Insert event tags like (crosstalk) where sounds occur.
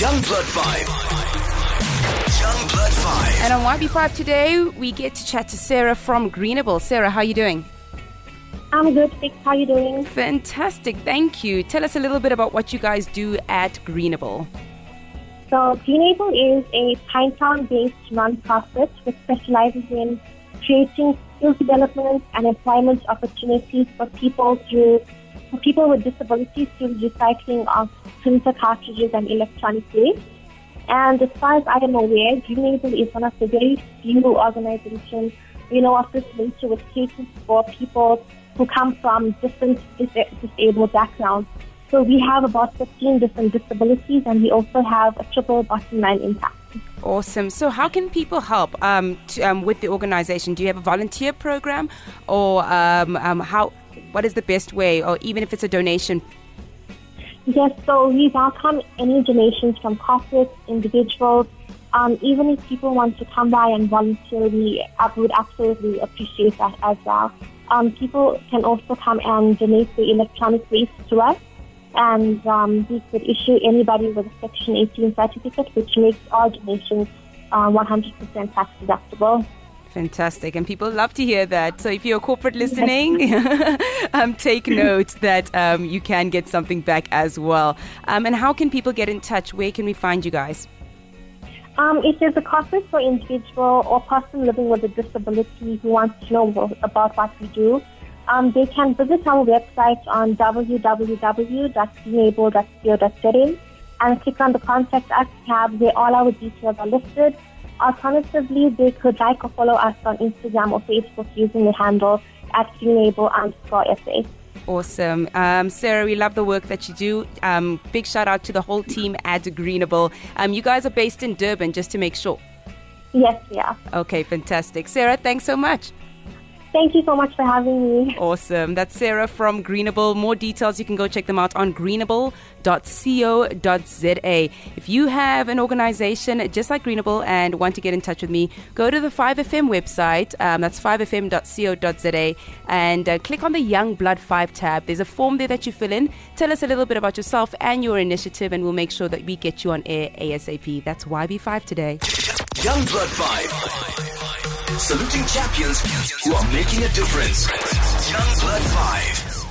Young Blood 5. Young Blood 5. And on YB5 today, we get to chat to Sarah from Greenable. Sarah, how are you doing? I'm good, thanks. How are you doing? Fantastic, thank you. Tell us a little bit about what you guys do at Greenable. So, Greenable is a Pinetown-based non-profit which specializes in creating skill development and employment opportunities for people through for people with disabilities through recycling of printer cartridges and electronic waste. And as far as I am aware, Greenable is one of the very few organizations you know of this nature which caters for people who come from different dis- disabled backgrounds. So we have about 15 different disabilities and we also have a triple bottom line impact. Awesome. So, how can people help um, to, um, with the organization? Do you have a volunteer program, or um, um, how? What is the best way, or even if it's a donation? Yes, so we welcome any donations from corporates, individuals, um, even if people want to come by and volunteer, we would absolutely appreciate that as well. Um, people can also come and donate the electronic waste to us and um, we could issue anybody with a Section 18 certificate, which makes all donations uh, 100% tax deductible. Fantastic. And people love to hear that. So if you're a corporate listening, (laughs) um, take note that um, you can get something back as well. Um, and how can people get in touch? Where can we find you guys? Um, if there's a corporate for individual or person living with a disability who wants to know about what we do, um, they can visit our website on www.greenable.co.za and click on the Contact Us tab where all our details are listed. Alternatively, they could like or follow us on Instagram or Facebook using the handle at greenable underscore SA. Awesome. Um, Sarah, we love the work that you do. Um, big shout out to the whole team at Greenable. Um, you guys are based in Durban, just to make sure. Yes, we are. Okay, fantastic. Sarah, thanks so much. Thank you so much for having me. Awesome. That's Sarah from Greenable. More details, you can go check them out on greenable.co.za. If you have an organization just like Greenable and want to get in touch with me, go to the 5FM website. Um, that's 5fm.co.za and uh, click on the Young Blood 5 tab. There's a form there that you fill in. Tell us a little bit about yourself and your initiative, and we'll make sure that we get you on air ASAP. That's YB5 today. Young Blood 5. Saluting champions who are making a difference. Young Blood 5.